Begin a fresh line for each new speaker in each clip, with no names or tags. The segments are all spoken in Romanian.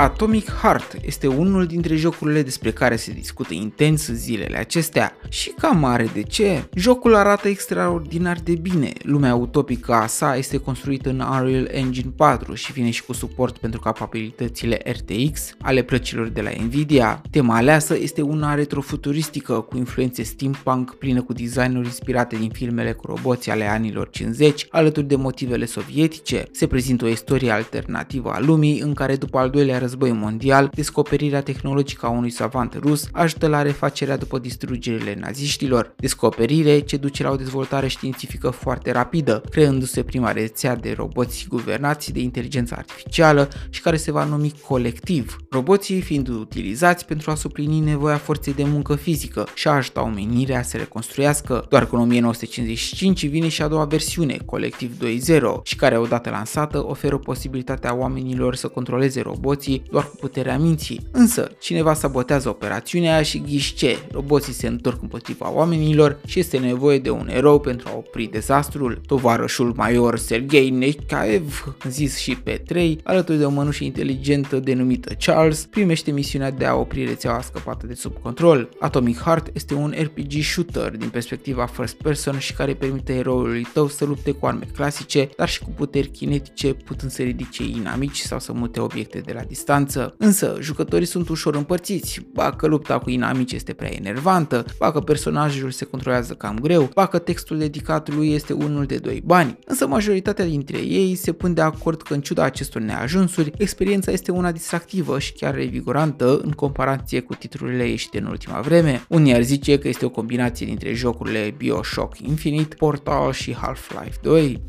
Atomic Heart este unul dintre jocurile despre care se discută intens zilele acestea și ca mare de ce, jocul arată extraordinar de bine. Lumea utopică a sa este construită în Unreal Engine 4 și vine și cu suport pentru capabilitățile RTX ale plăcilor de la Nvidia. Tema aleasă este una retrofuturistică cu influențe steampunk plină cu designuri inspirate din filmele cu roboți ale anilor 50 alături de motivele sovietice. Se prezintă o istorie alternativă a lumii în care după al doilea război mondial, descoperirea tehnologică a unui savant rus ajută la refacerea după distrugerile naziștilor, descoperire ce duce la o dezvoltare științifică foarte rapidă, creându-se prima rețea de roboți guvernați de inteligență artificială și care se va numi colectiv, roboții fiind utilizați pentru a suplini nevoia forței de muncă fizică și a ajuta omenirea să reconstruiască, doar că în 1955 vine și a doua versiune, Colectiv 2.0, și care odată lansată oferă posibilitatea oamenilor să controleze roboții doar cu puterea minții. Însă, cineva sabotează operațiunea și ghiși ce, roboții se întorc împotriva oamenilor și este nevoie de un erou pentru a opri dezastrul. Tovarășul major Sergei Nekaev, zis și pe 3, alături de o mănușă inteligentă denumită Charles, primește misiunea de a opri rețeaua scăpată de sub control. Atomic Heart este un RPG shooter din perspectiva first person și care permite eroului tău să lupte cu arme clasice, dar și cu puteri kinetice, putând să ridice inamici sau să mute obiecte de la distanță. Însă, jucătorii sunt ușor împărțiți, ba că lupta cu inamici este prea enervantă, ba că personajul se controlează cam greu, ba că textul dedicat lui este unul de doi bani. Însă majoritatea dintre ei se pun de acord că în ciuda acestor neajunsuri, experiența este una distractivă și chiar revigorantă în comparație cu titlurile ieșite în ultima vreme. Unii ar zice că este o combinație dintre jocurile Bioshock Infinite, Portal și Half-Life 2.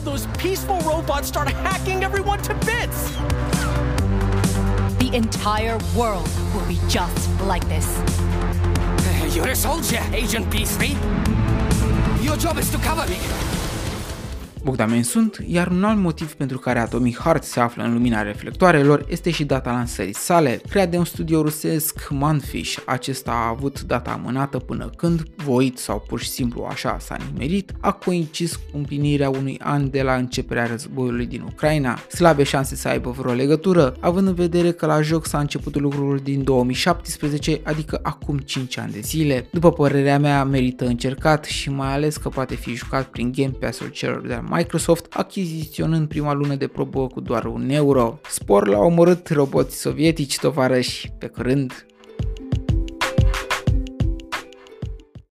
Then why did all those peaceful robots start hacking everyone to bits?
The entire world will be just like this.
You're a soldier, Agent B3. Your job is to cover me.
Bogdamen sunt, iar un alt motiv pentru care Atomic Heart se află în lumina reflectoarelor este și data lansării sale. Creat de un studio rusesc Manfish, acesta a avut data amânată până când, voit sau pur și simplu așa s-a nimerit, a coincis cu împlinirea unui an de la începerea războiului din Ucraina. Slabe șanse să aibă vreo legătură, având în vedere că la joc s-a început lucrul din 2017, adică acum 5 ani de zile. După părerea mea, merită încercat și mai ales că poate fi jucat prin Game Pass-ul celor de Microsoft, achiziționând prima lună de probă cu doar un euro. Spor l-a omorât roboți sovietici, tovarăși, pe curând.